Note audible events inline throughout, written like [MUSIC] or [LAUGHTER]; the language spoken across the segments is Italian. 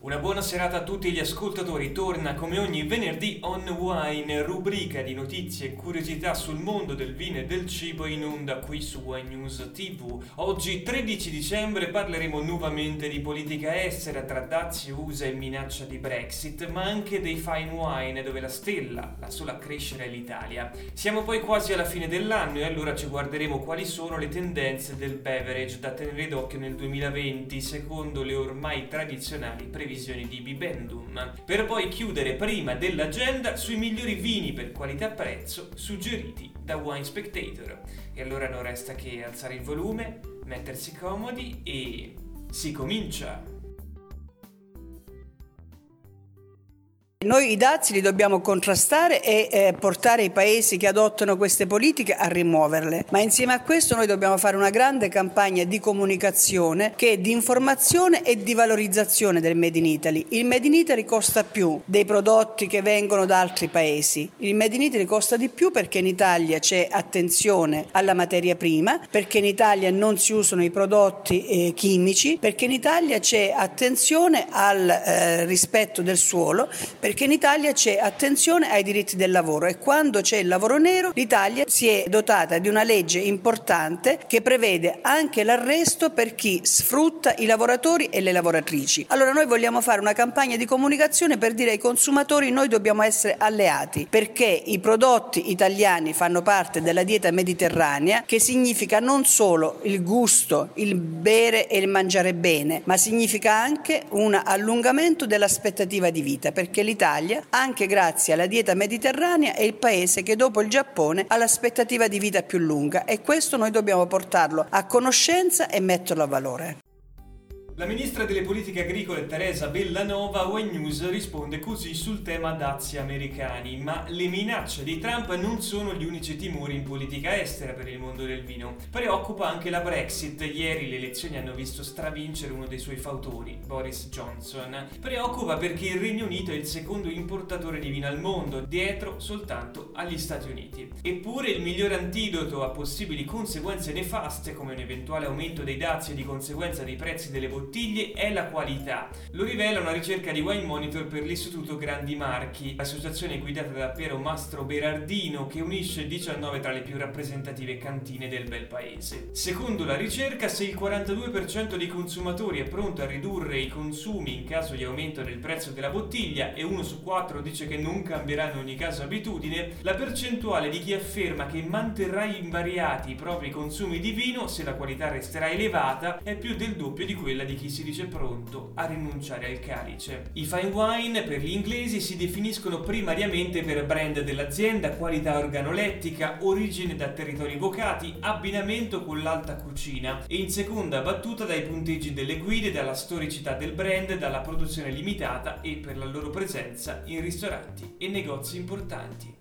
Una buona serata a tutti gli ascoltatori, torna come ogni venerdì On Wine, rubrica di notizie e curiosità sul mondo del vino e del cibo in onda qui su Wine News TV. Oggi 13 dicembre parleremo nuovamente di politica estera tra dazi USA e minaccia di Brexit, ma anche dei fine wine dove la stella, la sola a crescere è l'Italia. Siamo poi quasi alla fine dell'anno e allora ci guarderemo quali sono le tendenze del beverage da tenere d'occhio nel 2020 secondo le ormai tradizionali previsioni di Bibendum, per poi chiudere prima dell'agenda sui migliori vini per qualità-prezzo suggeriti da Wine Spectator. E allora non resta che alzare il volume, mettersi comodi e si comincia! Noi i dazi li dobbiamo contrastare e eh, portare i paesi che adottano queste politiche a rimuoverle, ma insieme a questo noi dobbiamo fare una grande campagna di comunicazione che è di informazione e di valorizzazione del Made in Italy. Il Made in Italy costa più dei prodotti che vengono da altri paesi. Il Made in Italy costa di più perché in Italia c'è attenzione alla materia prima, perché in Italia non si usano i prodotti eh, chimici, perché in Italia c'è attenzione al eh, rispetto del suolo perché in Italia c'è attenzione ai diritti del lavoro e quando c'è il lavoro nero l'Italia si è dotata di una legge importante che prevede anche l'arresto per chi sfrutta i lavoratori e le lavoratrici. Allora noi vogliamo fare una campagna di comunicazione per dire ai consumatori noi dobbiamo essere alleati perché i prodotti italiani fanno parte della dieta mediterranea che significa non solo il gusto, il bere e il mangiare bene, ma significa anche un allungamento dell'aspettativa di vita perché l'Italia l'Italia, anche grazie alla dieta mediterranea, è il paese che dopo il Giappone ha l'aspettativa di vita più lunga e questo noi dobbiamo portarlo a conoscenza e metterlo a valore. La ministra delle politiche agricole Teresa Bellanova a News risponde così sul tema dazi americani, ma le minacce di Trump non sono gli unici timori in politica estera per il mondo del vino. Preoccupa anche la Brexit, ieri le elezioni hanno visto stravincere uno dei suoi fautori, Boris Johnson. Preoccupa perché il Regno Unito è il secondo importatore di vino al mondo, dietro soltanto agli Stati Uniti. Eppure il miglior antidoto a possibili conseguenze nefaste come un eventuale aumento dei dazi e di conseguenza dei prezzi delle bottiglie bottiglie è la qualità. Lo rivela una ricerca di Wine Monitor per l'Istituto Grandi Marchi, associazione guidata da Piero Mastro Berardino che unisce 19 tra le più rappresentative cantine del bel paese. Secondo la ricerca, se il 42% dei consumatori è pronto a ridurre i consumi in caso di aumento del prezzo della bottiglia e uno su quattro dice che non cambierà in ogni caso abitudine, la percentuale di chi afferma che manterrà invariati i propri consumi di vino se la qualità resterà elevata è più del doppio di quella di chi si dice pronto a rinunciare al calice. I fine wine per gli inglesi si definiscono primariamente per brand dell'azienda, qualità organolettica, origine da territori vocati, abbinamento con l'alta cucina e in seconda battuta dai punteggi delle guide, dalla storicità del brand, dalla produzione limitata e per la loro presenza in ristoranti e negozi importanti.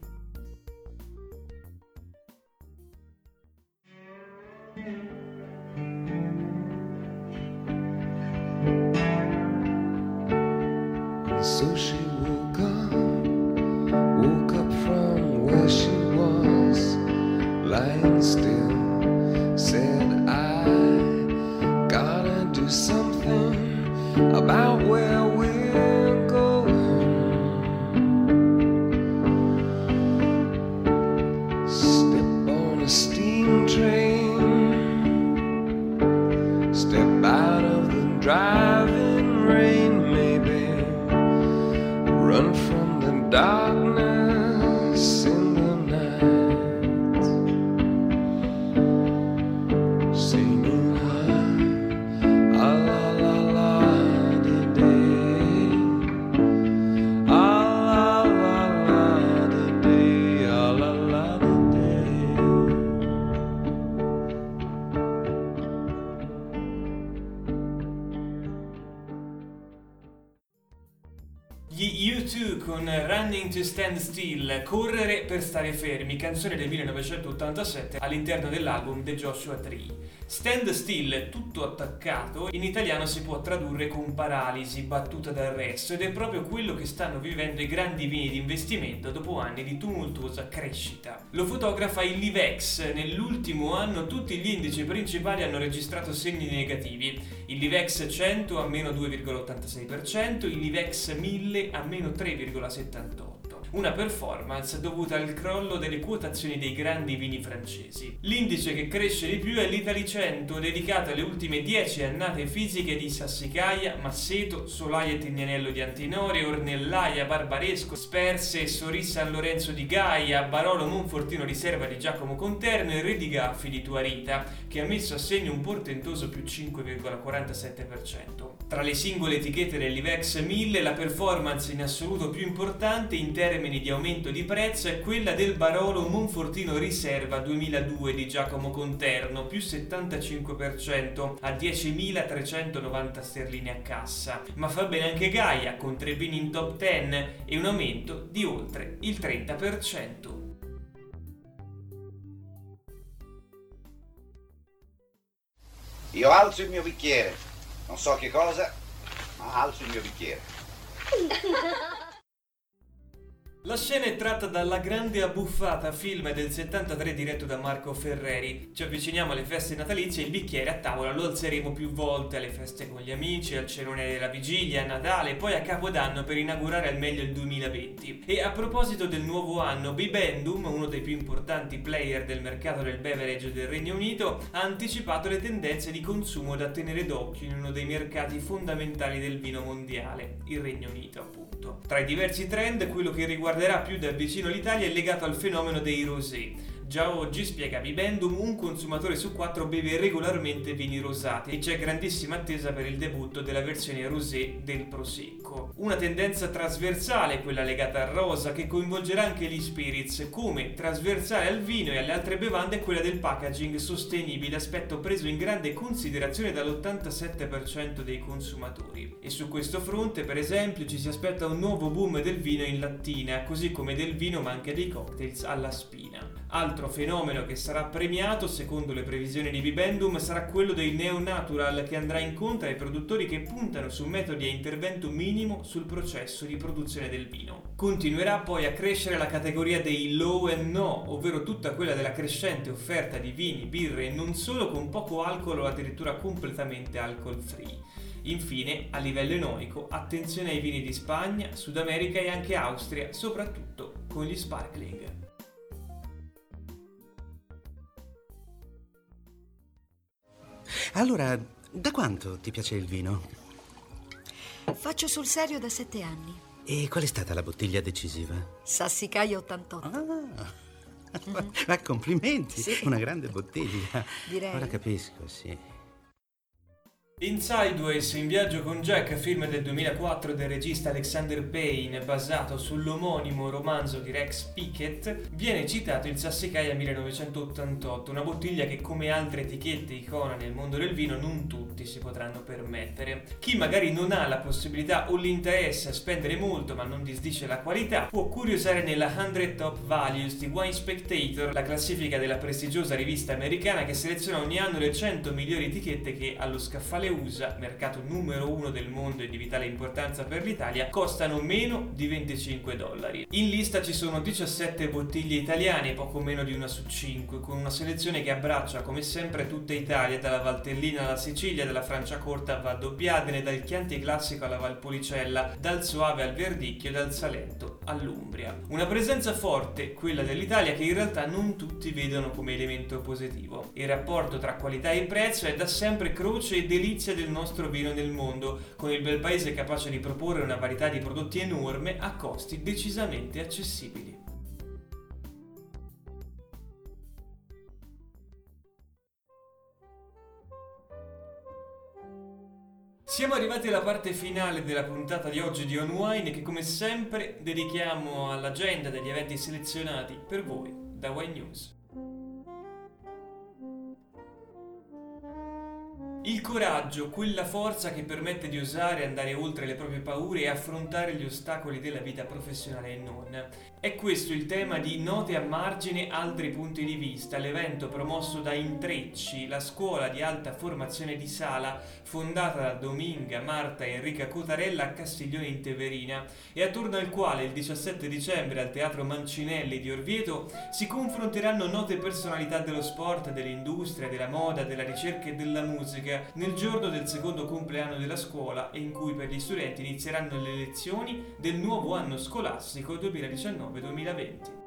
So she sushi. Stand Still, Correre per stare fermi, canzone del 1987 all'interno dell'album The Joshua Tree. Stand Still, tutto attaccato, in italiano si può tradurre con paralisi, battuta d'arresto ed è proprio quello che stanno vivendo i grandi vini di investimento dopo anni di tumultuosa crescita. Lo fotografa il Livex, nell'ultimo anno tutti gli indici principali hanno registrato segni negativi, il Livex 100 a meno 2,86%, il Livex 1000 a meno 3,78% una performance dovuta al crollo delle quotazioni dei grandi vini francesi. L'indice che cresce di più è l'Italy 100, dedicato alle ultime 10 annate fisiche di Sassicaia, Masseto, Solaia e Tignanello di Antinore, Ornellaia, Barbaresco, Sperse, Sorì San Lorenzo di Gaia, Barolo Monfortino Riserva di Giacomo Conterno e Re di Gaffi di Tuarita, che ha messo a segno un portentoso più 5,47%. Tra le singole etichette dell'Ivex 1000 la performance in assoluto più importante in termini di aumento di prezzo è quella del Barolo Monfortino Riserva 2002 di Giacomo Conterno, più 75% a 10.390 sterline a cassa. Ma fa bene anche Gaia con tre vini in top 10 e un aumento di oltre il 30%. Io alzo il mio bicchiere, non so che cosa, ma alzo il mio bicchiere. [LAUGHS] La scena è tratta dalla grande abbuffata film del 73 diretto da Marco Ferreri. Ci avviciniamo alle feste natalizie e il bicchiere a tavola lo alzeremo più volte alle feste con gli amici, al cenone della vigilia, a Natale e poi a Capodanno per inaugurare al meglio il 2020. E a proposito del nuovo anno, Bibendum, uno dei più importanti player del mercato del beverage del Regno Unito, ha anticipato le tendenze di consumo da tenere d'occhio in uno dei mercati fondamentali del vino mondiale, il Regno Unito appunto. Tra i diversi trend, quello che riguarderà più da vicino l'Italia è legato al fenomeno dei rosé. Già oggi, spiega Bibendum, un consumatore su quattro beve regolarmente vini rosati e c'è grandissima attesa per il debutto della versione rosé del Prosecco. Una tendenza trasversale, quella legata al rosa, che coinvolgerà anche gli spirits, come trasversale al vino e alle altre bevande è quella del packaging sostenibile, aspetto preso in grande considerazione dall'87% dei consumatori. E su questo fronte, per esempio, ci si aspetta un nuovo boom del vino in lattina, così come del vino ma anche dei cocktails alla spina. Altro fenomeno che sarà premiato, secondo le previsioni di Bibendum, sarà quello dei neo-natural che andrà incontro ai produttori che puntano su metodi a intervento minimo sul processo di produzione del vino. Continuerà poi a crescere la categoria dei low and no, ovvero tutta quella della crescente offerta di vini, birre e non solo con poco alcol o addirittura completamente alcol free. Infine, a livello enoico, attenzione ai vini di Spagna, Sud America e anche Austria, soprattutto con gli sparkling. Allora, da quanto ti piace il vino? Faccio sul serio da sette anni. E qual è stata la bottiglia decisiva? Sassicaia 88. Ah, [LAUGHS] ma complimenti, Sì. una grande bottiglia. Direi. Ora capisco, sì. In Sideways, in viaggio con Jack, film del 2004 del regista Alexander Payne, basato sull'omonimo romanzo di Rex Pickett, viene citato il Sassicaia 1988, una bottiglia che come altre etichette icona nel mondo del vino non tutti si potranno permettere. Chi magari non ha la possibilità o l'interesse a spendere molto ma non disdice la qualità, può curiosare nella 100 Top Values di Wine Spectator, la classifica della prestigiosa rivista americana che seleziona ogni anno le 100 migliori etichette che allo scaffale USA, mercato numero uno del mondo e di vitale importanza per l'Italia, costano meno di 25 dollari. In lista ci sono 17 bottiglie italiane, poco meno di una su 5, con una selezione che abbraccia come sempre tutta Italia, dalla Valtellina alla Sicilia, dalla Franciacorta a Valdobbiadene, dal Chianti Classico alla Valpolicella, dal Soave al Verdicchio e dal Salento all'Umbria. Una presenza forte, quella dell'Italia, che in realtà non tutti vedono come elemento positivo. Il rapporto tra qualità e prezzo è da sempre croce e delizia del nostro vino nel mondo, con il bel paese capace di proporre una varietà di prodotti enorme a costi decisamente accessibili. Siamo arrivati alla parte finale della puntata di oggi di On Wine che come sempre dedichiamo all'agenda degli eventi selezionati per voi da Wine News. Il coraggio, quella forza che permette di osare andare oltre le proprie paure e affrontare gli ostacoli della vita professionale e non. È questo il tema di Note a margine altri punti di vista, l'evento promosso da Intrecci, la scuola di alta formazione di Sala, fondata da Dominga, Marta e Enrica Cotarella a Castiglione in Teverina, e attorno al quale il 17 dicembre al Teatro Mancinelli di Orvieto si confronteranno note personalità dello sport, dell'industria, della moda, della ricerca e della musica nel giorno del secondo compleanno della scuola e in cui per gli studenti inizieranno le lezioni del nuovo anno scolastico 2019-2020.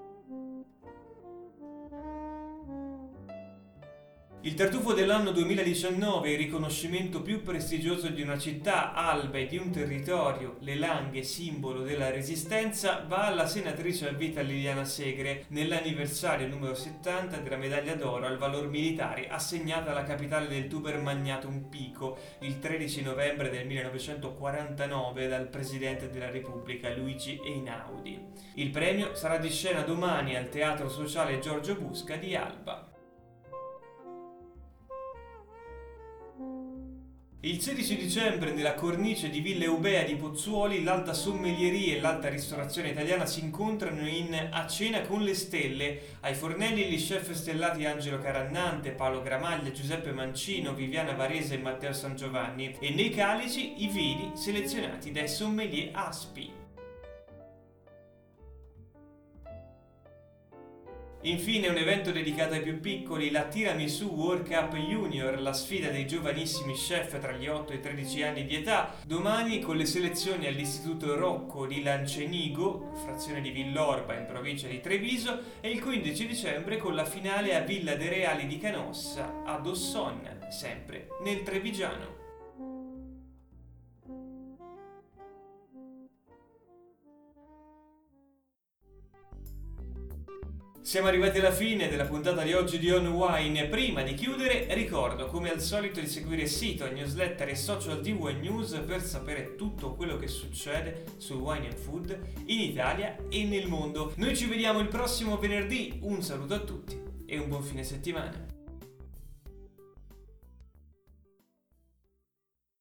Il tartufo dell'anno 2019, il riconoscimento più prestigioso di una città, alba e di un territorio, le Langhe, simbolo della resistenza, va alla senatrice a vita Liliana Segre nell'anniversario numero 70 della medaglia d'oro al valor militare assegnata alla capitale del Tuber Magnatum Pico il 13 novembre del 1949 dal Presidente della Repubblica Luigi Einaudi. Il premio sarà di scena domani al Teatro Sociale Giorgio Busca di Alba. Il 16 dicembre nella cornice di Villa Eubea di Pozzuoli l'alta sommelieria e l'alta ristorazione italiana si incontrano in A cena con le stelle. Ai fornelli gli chef stellati Angelo Carannante, Paolo Gramaglia, Giuseppe Mancino, Viviana Varese e Matteo San Giovanni e nei calici i vini selezionati dai sommelier Aspi. Infine un evento dedicato ai più piccoli, la Tiramisu World Cup Junior, la sfida dei giovanissimi chef tra gli 8 e i 13 anni di età, domani con le selezioni all'Istituto Rocco di Lancenigo, frazione di Villorba in provincia di Treviso, e il 15 dicembre con la finale a Villa de Reali di Canossa, ad Osson, sempre nel Trevigiano. Siamo arrivati alla fine della puntata di oggi di On Wine. Prima di chiudere, ricordo come al solito di seguire sito, newsletter e social di Wine News per sapere tutto quello che succede sul wine and food in Italia e nel mondo. Noi ci vediamo il prossimo venerdì. Un saluto a tutti e un buon fine settimana.